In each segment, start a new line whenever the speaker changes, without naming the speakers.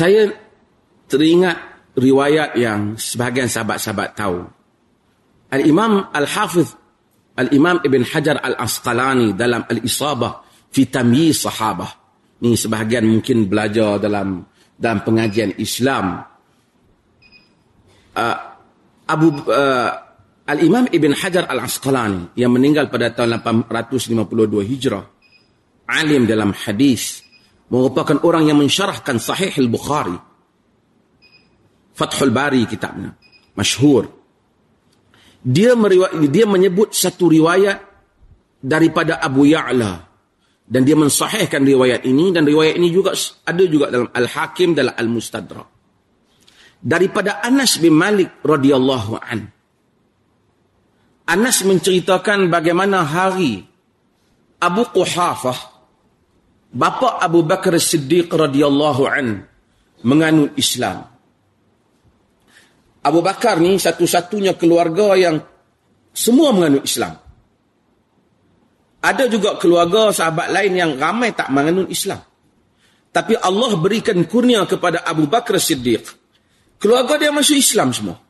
Saya teringat riwayat yang sebahagian sahabat-sahabat tahu. Al-Imam Al-Hafiz Al-Imam Ibn Hajar Al-Asqalani dalam Al-Isabah fi Tamyiz Sahabah. Ni sebahagian mungkin belajar dalam dalam pengajian Islam. Uh, Abu uh, Al-Imam Ibn Hajar Al-Asqalani yang meninggal pada tahun 852 Hijrah. Alim dalam hadis merupakan orang yang mensyarahkan Sahih Al-Bukhari. Fathul Bari kitabnya. Masyhur. Dia dia menyebut satu riwayat daripada Abu Ya'la dan dia mensahihkan riwayat ini dan riwayat ini juga ada juga dalam Al-Hakim dalam Al-Mustadrak. Daripada Anas bin Malik radhiyallahu an. Anas menceritakan bagaimana hari Abu Quhafah bapa Abu Bakar Siddiq radhiyallahu an menganut Islam. Abu Bakar ni satu-satunya keluarga yang semua menganut Islam. Ada juga keluarga sahabat lain yang ramai tak menganut Islam. Tapi Allah berikan kurnia kepada Abu Bakar Siddiq. Keluarga dia masuk Islam semua.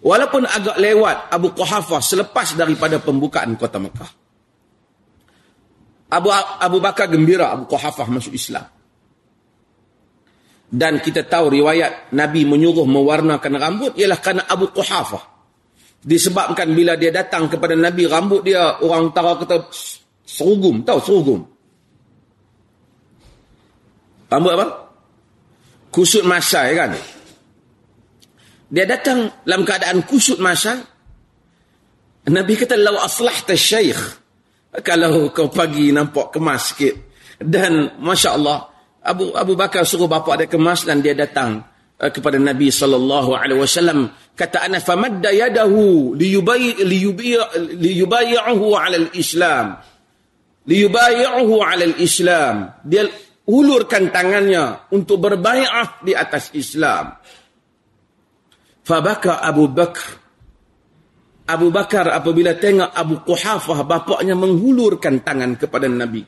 Walaupun agak lewat Abu Quhafah selepas daripada pembukaan kota Mekah. Abu Abu Bakar gembira Abu Quhafah masuk Islam. Dan kita tahu riwayat Nabi menyuruh mewarnakan rambut ialah kerana Abu Quhafah. Disebabkan bila dia datang kepada Nabi rambut dia orang utara kata serugum, tahu serugum. Rambut apa? Kusut masai kan? Dia datang dalam keadaan kusut masai. Nabi kata, Lau aslahta syekh kalau kau pagi nampak kemas sikit. Dan masya Allah Abu Abu Bakar suruh bapa dia kemas dan dia datang uh, kepada Nabi sallallahu alaihi wasallam. Kata ana famadda yadahu liyubay liyubayyi'uhu 'ala al-islam liyubayyi'uhu 'ala al-islam dia ulurkan tangannya untuk berbai'ah di atas Islam. Fabaka Abu Bakar Abu Bakar apabila tengok Abu Quhafah bapaknya menghulurkan tangan kepada Nabi.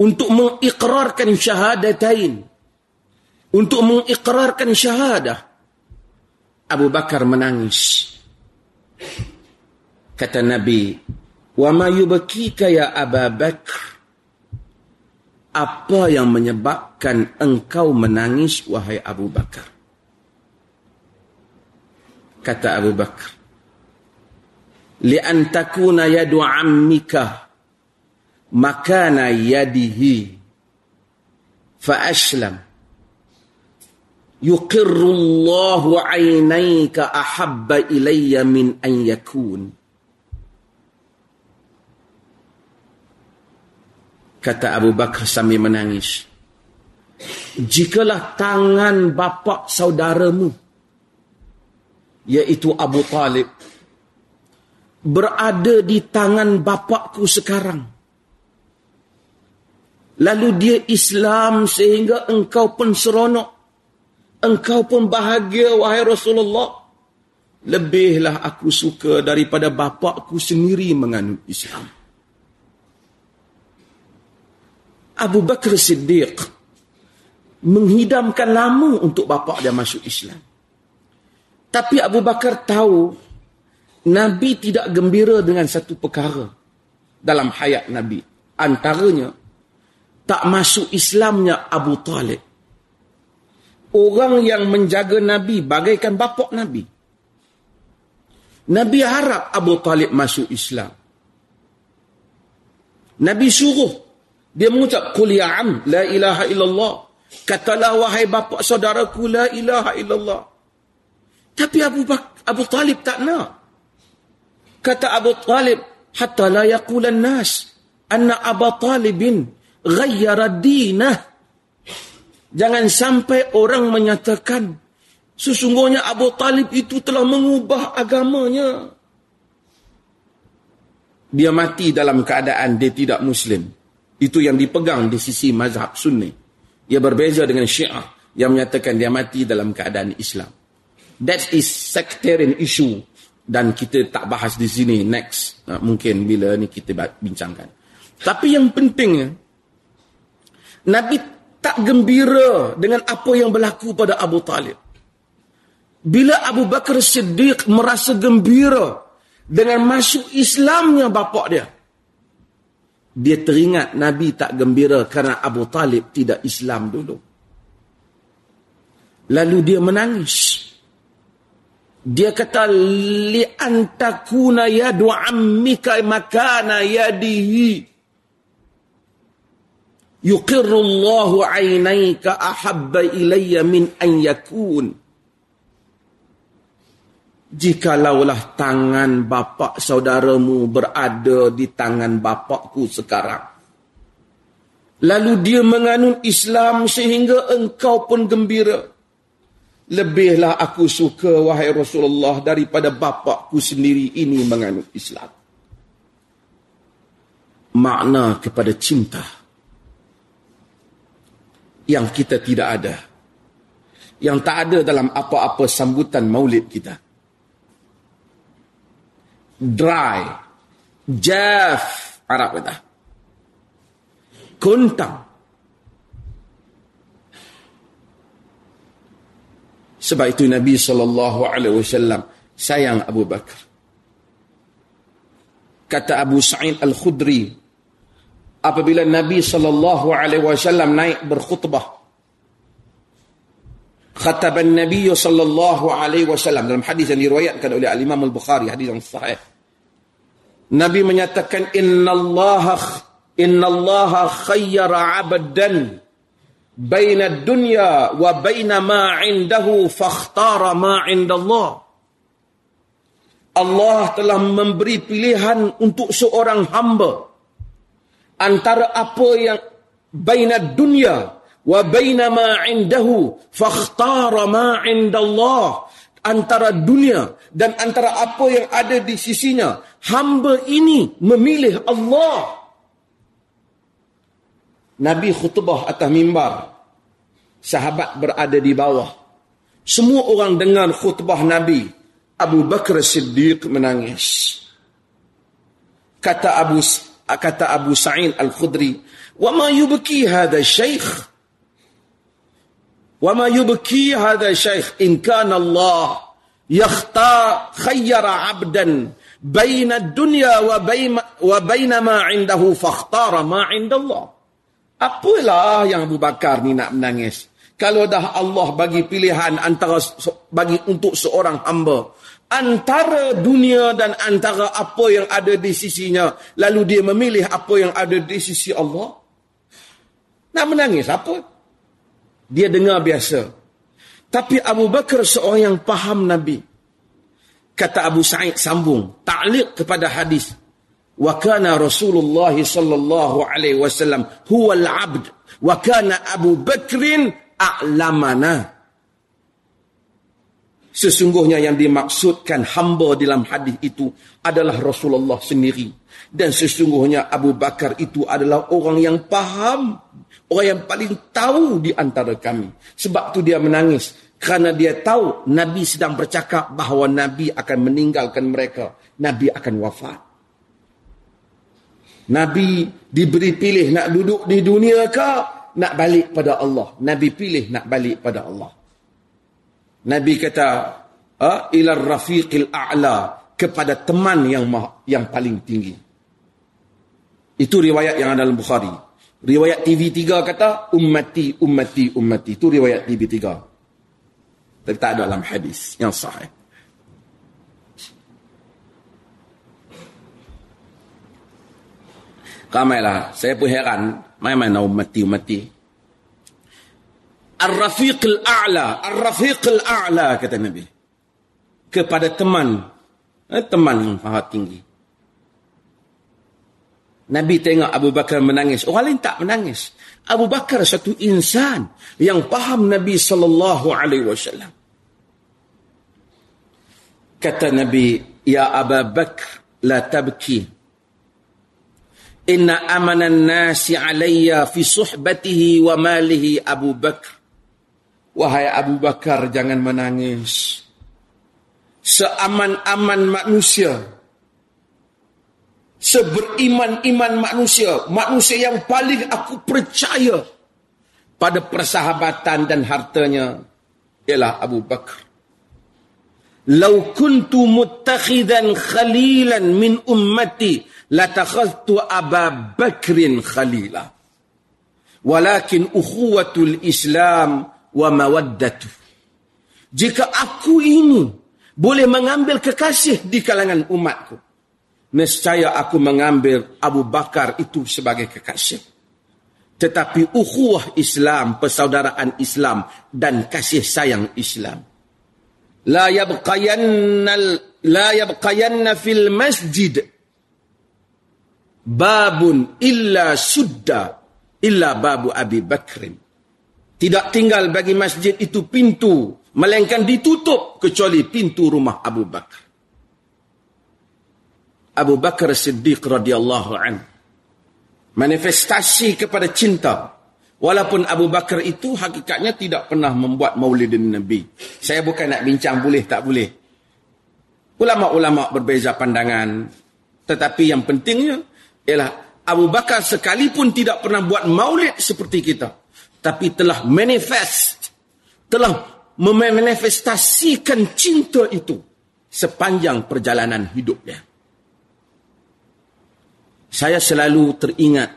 Untuk mengikrarkan syahadatain. Untuk mengikrarkan syahadah. Abu Bakar menangis. Kata Nabi wa ma yubkika ya Abu Bakar apa yang menyebabkan engkau menangis wahai Abu Bakar? Kata Abu Bakar li'an takuna yadu ammika makana yadihi. Fa aslam yuqirru Allahu 'ainayka ahabba ilayya min an yakun. Kata Abu Bakar sambil menangis. Jikalah tangan bapa saudaramu yaitu Abu Talib berada di tangan bapakku sekarang. Lalu dia Islam sehingga engkau pun seronok. Engkau pun bahagia wahai Rasulullah. Lebihlah aku suka daripada bapakku sendiri menganut Islam. Abu Bakar Siddiq menghidamkan lama untuk bapak dia masuk Islam. Tapi Abu Bakar tahu Nabi tidak gembira dengan satu perkara dalam hayat Nabi. Antaranya, tak masuk Islamnya Abu Talib. Orang yang menjaga Nabi bagaikan bapak Nabi. Nabi harap Abu Talib masuk Islam. Nabi suruh dia mengucap qul ya am la ilaha illallah. Katalah wahai bapa saudaraku la ilaha illallah. Tapi Abu Bak Abu Talib tak nak. Kata Abu Talib, hatta la yaqulan nas anna Abu Talibin ghayyara dinah. Jangan sampai orang menyatakan sesungguhnya Abu Talib itu telah mengubah agamanya. Dia mati dalam keadaan dia tidak Muslim. Itu yang dipegang di sisi mazhab sunni. Ia berbeza dengan syiah yang menyatakan dia mati dalam keadaan Islam. That is sectarian issue dan kita tak bahas di sini next uh, mungkin bila ni kita bincangkan tapi yang pentingnya Nabi tak gembira dengan apa yang berlaku pada Abu Talib. Bila Abu Bakar Siddiq merasa gembira dengan masuk Islamnya bapak dia. Dia teringat Nabi tak gembira kerana Abu Talib tidak Islam dulu. Lalu dia menangis. Dia kata li antakuna yadu ammika makana yadihi yuqirru Allahu 'ainaika ahabba ilayya min an yakun Jikalaulah tangan bapa saudaramu berada di tangan bapakku sekarang. Lalu dia menganut Islam sehingga engkau pun gembira. Lebihlah aku suka wahai Rasulullah daripada bapakku sendiri ini menganut Islam. Makna kepada cinta yang kita tidak ada. Yang tak ada dalam apa-apa sambutan maulid kita. Dry. Jaf. Arab kata. Kuntang. Sebab itu Nabi SAW sayang Abu Bakar. Kata Abu Sa'id Al-Khudri, apabila Nabi SAW naik berkhutbah, khataba Nabi SAW dalam hadis yang diriwayatkan oleh Al-Imam Al-Bukhari, hadis yang sahih. Nabi menyatakan, Inna Allah, Inna Allah khayyara abdan baina dunya wa baina ma indahu fakhtara ma indallah. Allah telah memberi pilihan untuk seorang hamba antara apa yang baina dunya wa baina ma indahu fakhtara ma indallah antara dunia dan antara apa yang ada di sisinya. Hamba ini memilih Allah Nabi khutbah atas mimbar. Sahabat berada di bawah. Semua orang dengar khutbah Nabi. Abu Bakar Siddiq menangis. Kata Abu kata Abu Sa'id Al-Khudri, "Wa ma yubki hadha shaykh?" Wa ma yubki hadha shaykh in kana Allah yakhta khayyara 'abdan baina ad-dunya wa baina wa baina ma 'indahu ma. Apalah yang Abu Bakar ni nak menangis? Kalau dah Allah bagi pilihan antara bagi untuk seorang hamba antara dunia dan antara apa yang ada di sisinya lalu dia memilih apa yang ada di sisi Allah? Nak menangis apa? Dia dengar biasa. Tapi Abu Bakar seorang yang faham Nabi. Kata Abu Sa'id sambung ta'liq kepada hadis wa kana Rasulullah sallallahu alaihi wasallam huwa al-'abd wa kana Abu Bakr a'lamana Sesungguhnya yang dimaksudkan hamba dalam hadis itu adalah Rasulullah sendiri. Dan sesungguhnya Abu Bakar itu adalah orang yang faham. Orang yang paling tahu di antara kami. Sebab tu dia menangis. Kerana dia tahu Nabi sedang bercakap bahawa Nabi akan meninggalkan mereka. Nabi akan wafat. Nabi diberi pilih nak duduk di dunia ke nak balik pada Allah. Nabi pilih nak balik pada Allah. Nabi kata ila rafiqil a'la kepada teman yang yang paling tinggi. Itu riwayat yang ada dalam Bukhari. Riwayat TV3 kata ummati ummati ummati. Itu riwayat TV3. Tapi tak ada dalam hadis yang sahih. Ramailah. Saya pun heran. Mana-mana umati-umati. Ar-Rafiq al-A'la. Ar-Rafiq al-A'la kata Nabi. Kepada teman. Eh, teman yang faham tinggi. Nabi tengok Abu Bakar menangis. Orang lain tak menangis. Abu Bakar satu insan yang faham Nabi sallallahu alaihi wasallam. Kata Nabi, "Ya Abu Bakar, la tabki." Inna amanan nasi alayya fi suhbatihi wa malihi Abu Bakar. Wahai Abu Bakar, jangan menangis. Seaman-aman manusia. Seberiman-iman manusia. Manusia yang paling aku percaya. pada persahabatan dan hartanya ialah Abu Bakar. Lau kuntu muttakhidan khalilan min ummati latakhadtu Aba Bakrin khalila. Walakin ukhuwatul Islam wa mawaddatu. Jika aku ini boleh mengambil kekasih di kalangan umatku, nescaya aku mengambil Abu Bakar itu sebagai kekasih tetapi ukhuwah Islam, persaudaraan Islam dan kasih sayang Islam. La yabqayanna la yabqayanna fil masjid babun illa sudda illa babu Abi Bakr. Tidak tinggal bagi masjid itu pintu melainkan ditutup kecuali pintu rumah Abu Bakar. Abu Bakar Siddiq radhiyallahu anhu manifestasi kepada cinta. Walaupun Abu Bakar itu hakikatnya tidak pernah membuat maulidin Nabi. Saya bukan nak bincang boleh tak boleh. Ulama-ulama berbeza pandangan. Tetapi yang pentingnya ialah Abu Bakar sekalipun tidak pernah buat maulid seperti kita. Tapi telah manifest. Telah memanifestasikan cinta itu sepanjang perjalanan hidupnya saya selalu teringat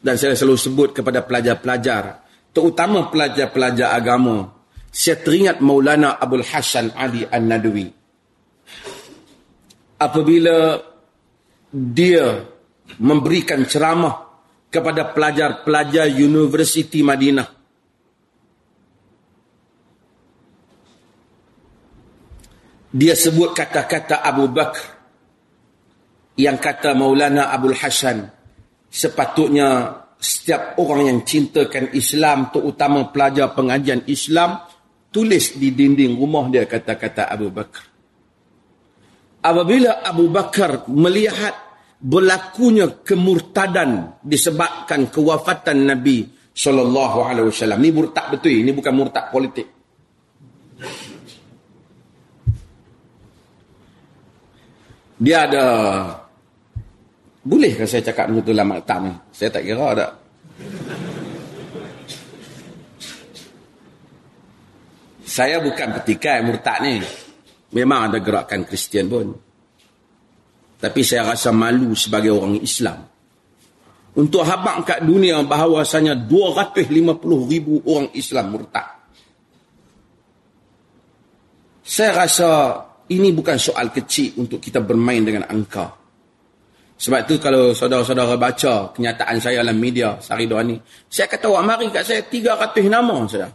dan saya selalu sebut kepada pelajar-pelajar terutama pelajar-pelajar agama saya teringat Maulana Abdul Hasan Ali An-Nadwi apabila dia memberikan ceramah kepada pelajar-pelajar Universiti Madinah. Dia sebut kata-kata Abu Bakar yang kata Maulana Abdul Hasan sepatutnya setiap orang yang cintakan Islam terutama pelajar pengajian Islam tulis di dinding rumah dia kata-kata Abu Bakar apabila Abu Bakar melihat berlakunya kemurtadan disebabkan kewafatan Nabi sallallahu alaihi wasallam ni murtad betul ini bukan murtad politik dia ada Bolehkah saya cakap macam tu dalam maktab ni? Saya tak kira tak. Saya bukan petikai murtad ni. Memang ada gerakan Kristian pun. Tapi saya rasa malu sebagai orang Islam. Untuk habak kat dunia bahawasanya 250 ribu orang Islam murtad. Saya rasa ini bukan soal kecil untuk kita bermain dengan angka. Sebab tu kalau saudara-saudara baca kenyataan saya dalam media sehari dua ni, saya kata awak mari kat saya 300 nama saya.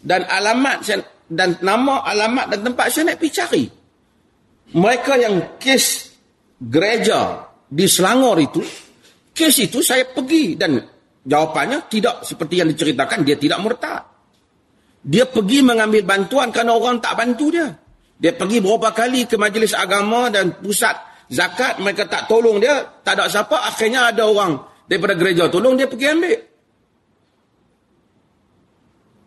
Dan alamat saya dan nama, alamat dan tempat saya nak pergi cari. Mereka yang kes gereja di Selangor itu, kes itu saya pergi dan jawapannya tidak seperti yang diceritakan, dia tidak murtad. Dia pergi mengambil bantuan kerana orang tak bantu dia. Dia pergi beberapa kali ke majlis agama dan pusat zakat mereka tak tolong dia tak ada siapa akhirnya ada orang daripada gereja tolong dia pergi ambil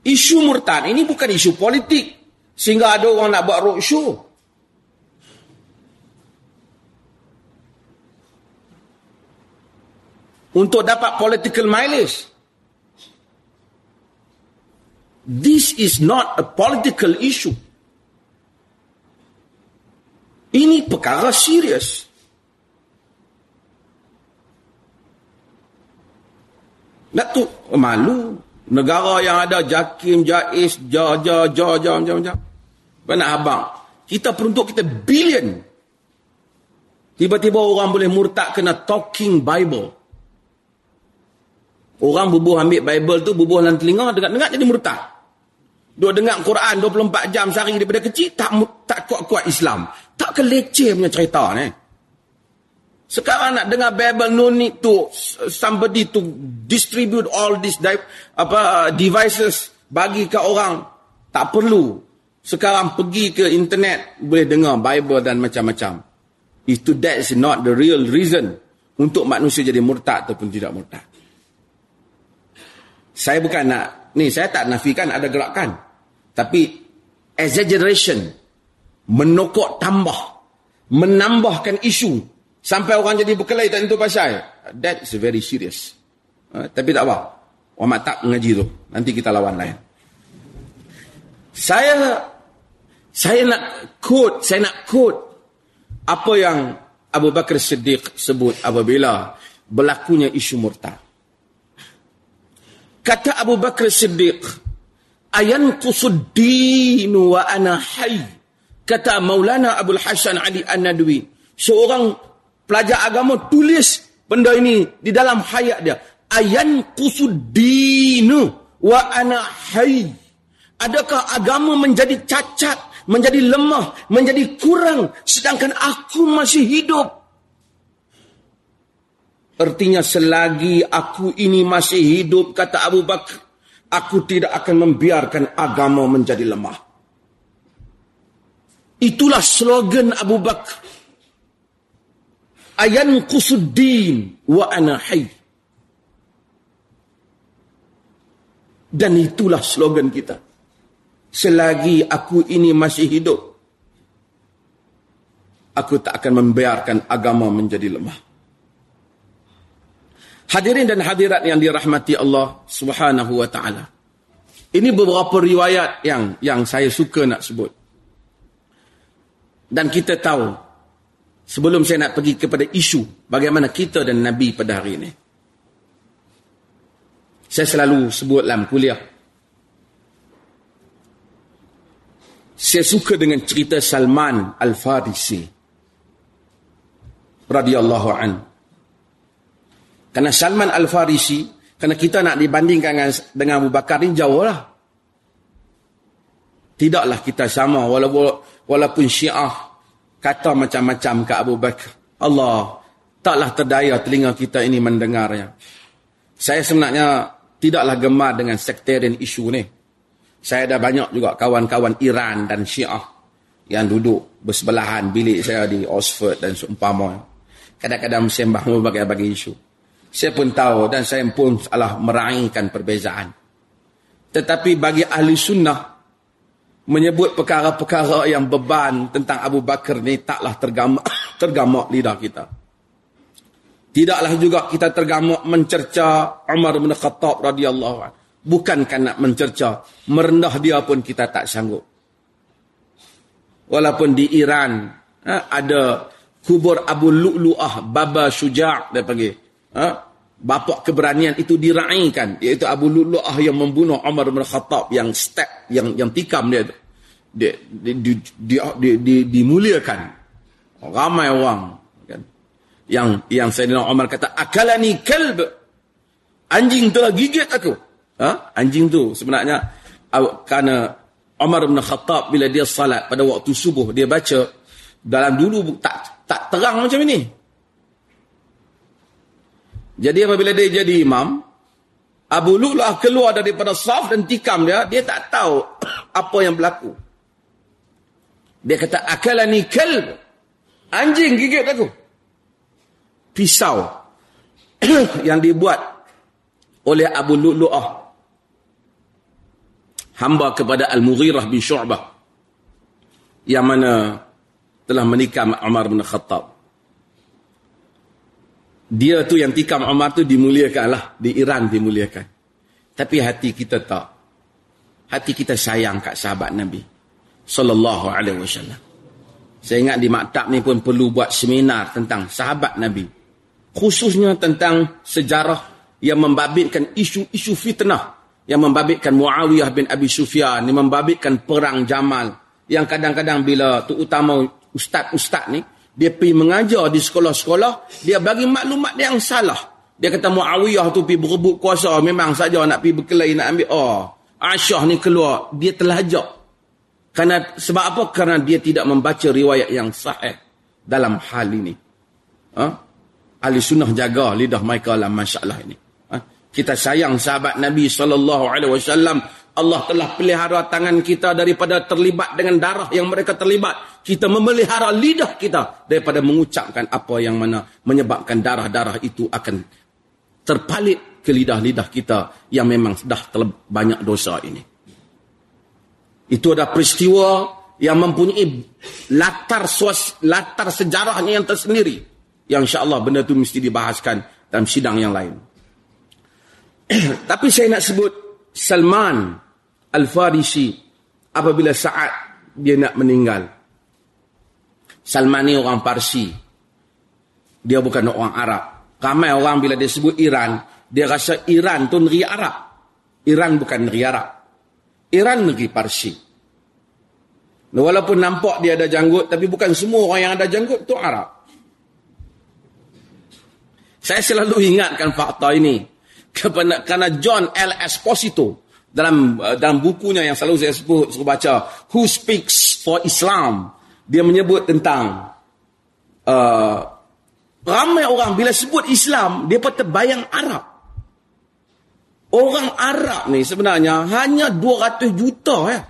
isu murtad ini bukan isu politik sehingga ada orang nak buat roadshow untuk dapat political mileage this is not a political issue ini perkara serius. tu malu. Negara yang ada Jakim, Jais, Jaja, Jaja, Jaja, Jaja. Banyak abang. Kita peruntuk kita billion. Tiba-tiba orang boleh murtad kena talking Bible. Orang bubuh ambil Bible tu, bubuh dalam telinga, dengar-dengar jadi murtad. Dua dengar Quran 24 jam sehari daripada kecil, tak tak kuat-kuat Islam. Tak keleceh punya cerita ni. Sekarang nak dengar Bible no need to somebody to distribute all these apa devices bagi ke orang. Tak perlu. Sekarang pergi ke internet boleh dengar Bible dan macam-macam. Itu that's not the real reason untuk manusia jadi murtad ataupun tidak murtad. Saya bukan nak ni saya tak nafikan ada gerakan. Tapi exaggeration menokok tambah menambahkan isu sampai orang jadi berkelahi tak tentu pasal that is very serious uh, tapi tak apa Muhammad tak mengaji tu. Nanti kita lawan lain. Saya saya nak quote, saya nak quote apa yang Abu Bakar Siddiq sebut apabila berlakunya isu murtad. Kata Abu Bakar Siddiq, ayan kusuddin wa ana hayy. Kata Maulana Abdul Hasan Ali An-Nadwi, seorang pelajar agama tulis benda ini di dalam hayat dia. Ayan kusuddin wa ana hayy. Adakah agama menjadi cacat, menjadi lemah, menjadi kurang sedangkan aku masih hidup? Artinya selagi aku ini masih hidup, kata Abu Bakar, aku tidak akan membiarkan agama menjadi lemah. Itulah slogan Abu Bakar. Ayan kusuddin wa ana hayy. Dan itulah slogan kita selagi aku ini masih hidup, aku tak akan membiarkan agama menjadi lemah. Hadirin dan hadirat yang dirahmati Allah Subhanahu wa taala. Ini beberapa riwayat yang yang saya suka nak sebut. Dan kita tahu sebelum saya nak pergi kepada isu bagaimana kita dan Nabi pada hari ini. Saya selalu sebut dalam kuliah Saya suka dengan cerita Salman Al-Farisi. radhiyallahu an. Karena Salman Al-Farisi, karena kita nak dibandingkan dengan, dengan Abu Bakar ni jauh lah. Tidaklah kita sama walaupun, walaupun syiah kata macam-macam ke Abu Bakar. Allah taklah terdaya telinga kita ini mendengarnya. Saya sebenarnya tidaklah gemar dengan sektarian isu ni. Saya ada banyak juga kawan-kawan Iran dan Syiah yang duduk bersebelahan bilik saya di Oxford dan seumpama. Kadang-kadang sembah berbagai-bagai isu. Saya pun tahu dan saya pun salah meraihkan perbezaan. Tetapi bagi ahli sunnah, menyebut perkara-perkara yang beban tentang Abu Bakar ni taklah tergamak, tergamak lidah kita. Tidaklah juga kita tergamak mencerca Umar bin Khattab radhiyallahu anhu. Bukankah nak mencerca, merendah dia pun kita tak sanggup. Walaupun di Iran ha, ada kubur Abu Lu'lu'ah Baba Syuja' dia panggil. Ha? Bapak keberanian itu diraikan. Iaitu Abu Lu'lu'ah yang membunuh Umar bin Khattab yang step, yang yang tikam dia. Dia, dia, dia, dia, dia, dia dimuliakan. Ramai orang. Kan? Yang yang Sayyidina Umar kata, Akalani kalb. Anjing telah gigit aku. Ha? Anjing tu sebenarnya kerana Umar bin Khattab bila dia salat pada waktu subuh dia baca dalam dulu tak tak terang macam ini. Jadi apabila dia jadi imam, Abu Lu'lu'ah keluar daripada saf dan tikam dia, dia tak tahu apa yang berlaku. Dia kata, akalani kalb. Anjing gigit aku. Pisau yang dibuat oleh Abu Lu'lu'ah hamba kepada Al-Mughirah bin Syu'bah yang mana telah menikam Umar bin Khattab. Dia tu yang tikam Umar tu dimuliakan lah. Di Iran dimuliakan. Tapi hati kita tak. Hati kita sayang kat sahabat Nabi. Sallallahu alaihi wasallam. Saya ingat di maktab ni pun perlu buat seminar tentang sahabat Nabi. Khususnya tentang sejarah yang membabitkan isu-isu fitnah yang membabitkan Muawiyah bin Abi Sufyan, yang membabitkan perang Jamal, yang kadang-kadang bila terutama ustaz-ustaz ni, dia pergi mengajar di sekolah-sekolah, dia bagi maklumat yang salah. Dia kata Muawiyah tu pergi berebut kuasa, memang saja nak pergi berkelahi, nak ambil. Oh, Aisyah ni keluar, dia terlajak. Karena, sebab apa? Karena dia tidak membaca riwayat yang sahih dalam hal ini. Ha? Ahli sunnah jaga lidah mereka dalam masalah ini kita sayang sahabat Nabi wasallam Allah telah pelihara tangan kita daripada terlibat dengan darah yang mereka terlibat. Kita memelihara lidah kita daripada mengucapkan apa yang mana menyebabkan darah-darah itu akan terpalit ke lidah-lidah kita yang memang sudah banyak dosa ini. Itu ada peristiwa yang mempunyai latar suas, latar sejarahnya yang tersendiri yang insya-Allah benda itu mesti dibahaskan dalam sidang yang lain. Tapi saya nak sebut Salman Al-Farisi apabila saat dia nak meninggal. Salman ni orang Parsi. Dia bukan orang Arab. Ramai orang bila dia sebut Iran, dia rasa Iran tu negeri Arab. Iran bukan negeri Arab. Iran negeri Parsi. Walaupun nampak dia ada janggut, tapi bukan semua orang yang ada janggut tu Arab. Saya selalu ingatkan fakta ini kerana John L. Esposito dalam uh, dalam bukunya yang selalu saya sebut saya baca Who Speaks for Islam? Dia menyebut tentang uh, ramai orang bila sebut Islam dia pun terbayang Arab. Orang Arab ni sebenarnya hanya 200 juta ya.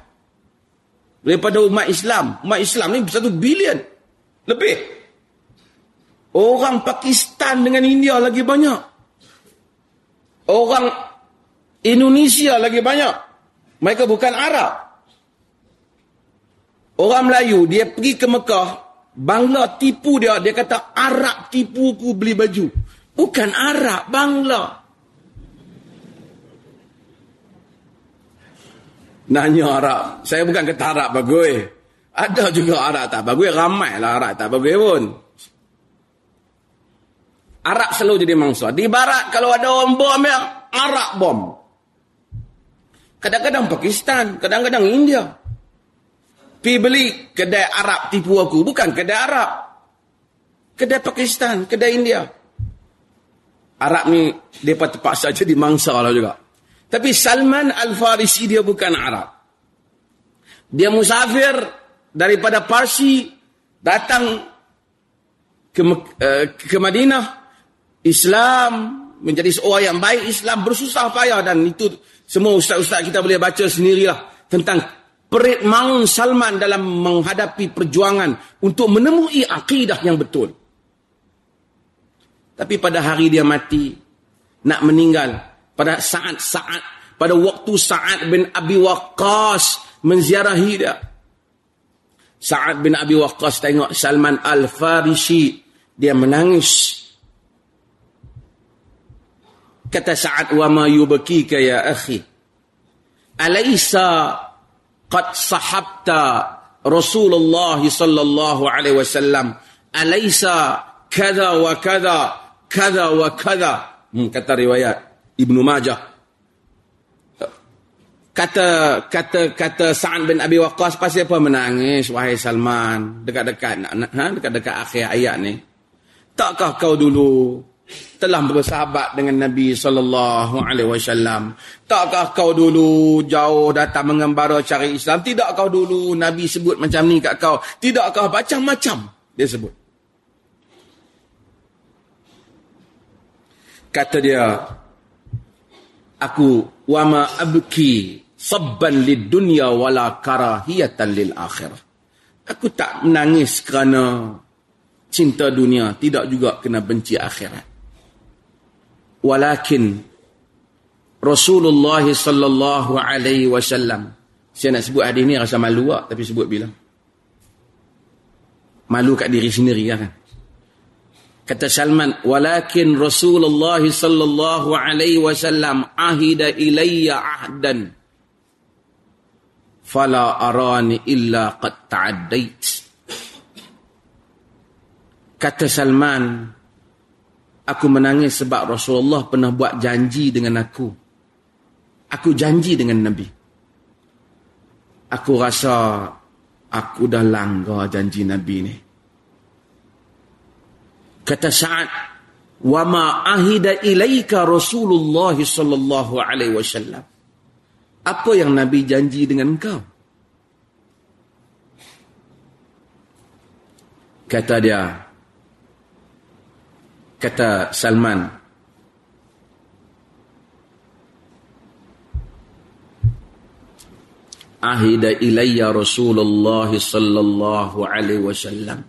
Daripada umat Islam. Umat Islam ni satu bilion. Lebih. Orang Pakistan dengan India lagi banyak. Orang Indonesia lagi banyak. Mereka bukan Arab. Orang Melayu, dia pergi ke Mekah, Bangla tipu dia. Dia kata, Arab tipu ku beli baju. Bukan Arab, Bangla. Nanya Arab. Saya bukan kata Arab bagus. Ada juga Arab tak bagus. Ramai lah Arab tak bagus pun. Arab selalu jadi mangsa. Di barat kalau ada orang bom yang Arab bom. Kadang-kadang Pakistan, kadang-kadang India. Pi beli kedai Arab tipu aku, bukan kedai Arab. Kedai Pakistan, kedai India. Arab ni depa terpaksa jadi mangsa lah juga. Tapi Salman Al-Farisi dia bukan Arab. Dia musafir daripada Parsi datang ke, uh, ke Madinah Islam menjadi seorang yang baik Islam bersusah payah dan itu semua ustaz-ustaz kita boleh baca sendirilah tentang perit maun Salman dalam menghadapi perjuangan untuk menemui akidah yang betul. Tapi pada hari dia mati nak meninggal pada saat-saat pada waktu Sa'ad bin Abi Waqqas menziarahi dia. Sa'ad bin Abi Waqqas tengok Salman Al-Farisi dia menangis kata Sa'ad wa ma yubkika ya akhi? Alaysa qad sahabta Rasulullah sallallahu alaihi wasallam. Alaysa kada wa kada kada wa kada. Hmm, kata riwayat Ibnu Majah. Kata kata kata Sa'ad bin Abi Waqqas pasal apa menangis wahai Salman. Dekat-dekat ha dekat-dekat akhir ayat ni. Takkah kau dulu telah bersahabat dengan Nabi sallallahu alaihi wasallam. Takkah kau dulu jauh datang mengembara cari Islam? Tidak kau dulu Nabi sebut macam ni kat kau? Tidakkah macam-macam dia sebut? Kata dia, aku wama abki sabban lid dunya wala karahiyatan lil akhirah. Aku tak menangis kerana cinta dunia, tidak juga kena benci akhirat walakin Rasulullah sallallahu alaihi wasallam saya nak sebut hadis ni rasa malu tak tapi sebut bila malu kat diri sendiri kan kata Salman walakin Rasulullah sallallahu alaihi wasallam ahida ilayya ahdan fala arani illa qad ta'addait kata Salman Aku menangis sebab Rasulullah pernah buat janji dengan aku. Aku janji dengan Nabi. Aku rasa aku dah langgar janji Nabi ni. Kata Sa'ad, "Wa ma ahida ilaika Rasulullah sallallahu alaihi wasallam?" Apa yang Nabi janji dengan kau? Kata dia, kata Salman. Ahida ilayya Rasulullah sallallahu alaihi wasallam.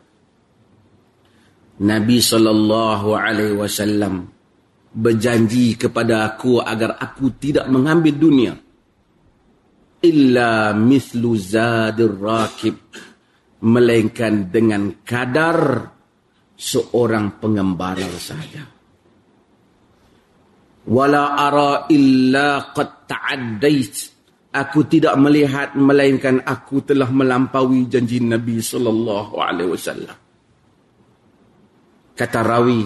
Nabi sallallahu alaihi wasallam berjanji kepada aku agar aku tidak mengambil dunia. Illa mithlu zadir rakib melainkan dengan kadar seorang pengembara saja. wala ara illa qad ta'addait. Aku tidak melihat melainkan aku telah melampaui janji Nabi sallallahu alaihi wasallam. Kata rawi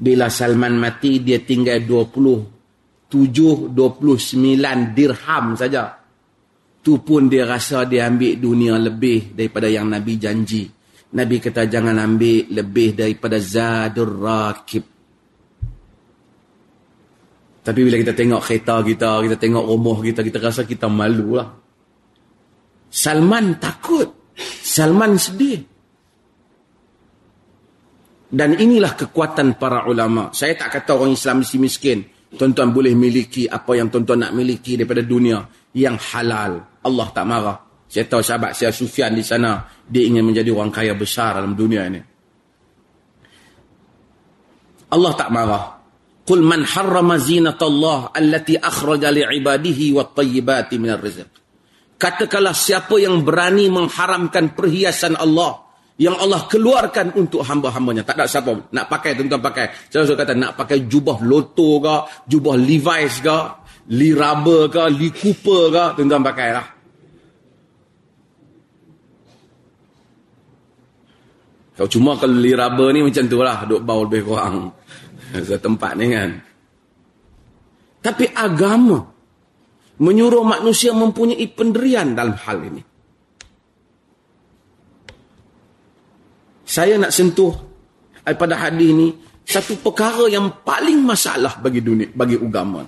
bila Salman mati dia tinggal 27 29 dirham saja. Tu pun dia rasa dia ambil dunia lebih daripada yang Nabi janji Nabi kata jangan ambil lebih daripada zadur rakib tapi bila kita tengok kereta kita, kita tengok rumah kita, kita rasa kita malu lah. Salman takut. Salman sedih. Dan inilah kekuatan para ulama. Saya tak kata orang Islam mesti miskin. Tuan-tuan boleh miliki apa yang tuan-tuan nak miliki daripada dunia. Yang halal. Allah tak marah. Saya tahu sahabat saya Sufyan di sana. Dia ingin menjadi orang kaya besar dalam dunia ini. Allah tak marah. Qul man harrama zinatallah allati akhraja li'ibadihi wat tayyibati minar rizq. Katakanlah siapa yang berani mengharamkan perhiasan Allah yang Allah keluarkan untuk hamba-hambanya. Tak ada siapa nak pakai tuan-tuan pakai. Saya sudah kata nak pakai jubah loto ke, jubah Levi's ke, Lee Rubber ke, Lee Cooper ke, tuan-tuan pakailah. Kalau cuma kalau Lee Rubber ni macam tu lah, duk bau lebih kurang. Satu tempat ni kan. Tapi agama menyuruh manusia mempunyai penderian dalam hal ini. Saya nak sentuh pada hadis ini satu perkara yang paling masalah bagi dunia bagi agama.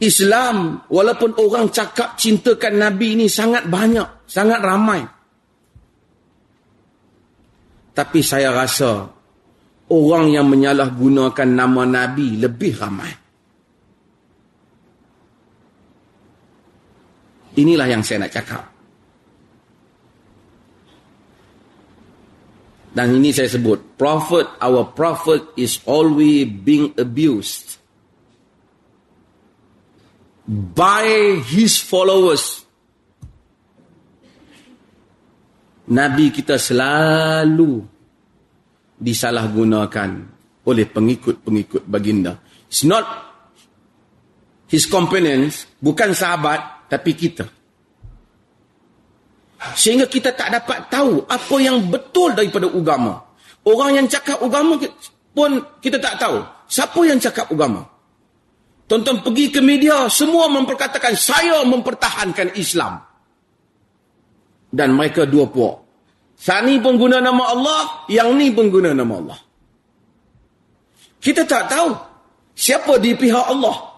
Islam walaupun orang cakap cintakan Nabi ini sangat banyak, sangat ramai. Tapi saya rasa orang yang menyalahgunakan nama Nabi lebih ramai. Inilah yang saya nak cakap. Dan ini saya sebut, prophet, our prophet is always being abused by his followers. Nabi kita selalu disalahgunakan oleh pengikut-pengikut baginda. It's not his companions, bukan sahabat, tapi kita. Sehingga kita tak dapat tahu apa yang betul daripada agama. Orang yang cakap agama pun kita tak tahu. Siapa yang cakap agama? Tonton pergi ke media, semua memperkatakan saya mempertahankan Islam. Dan mereka dua puak. Sani pun guna nama Allah, yang ni pun guna nama Allah. Kita tak tahu siapa di pihak Allah.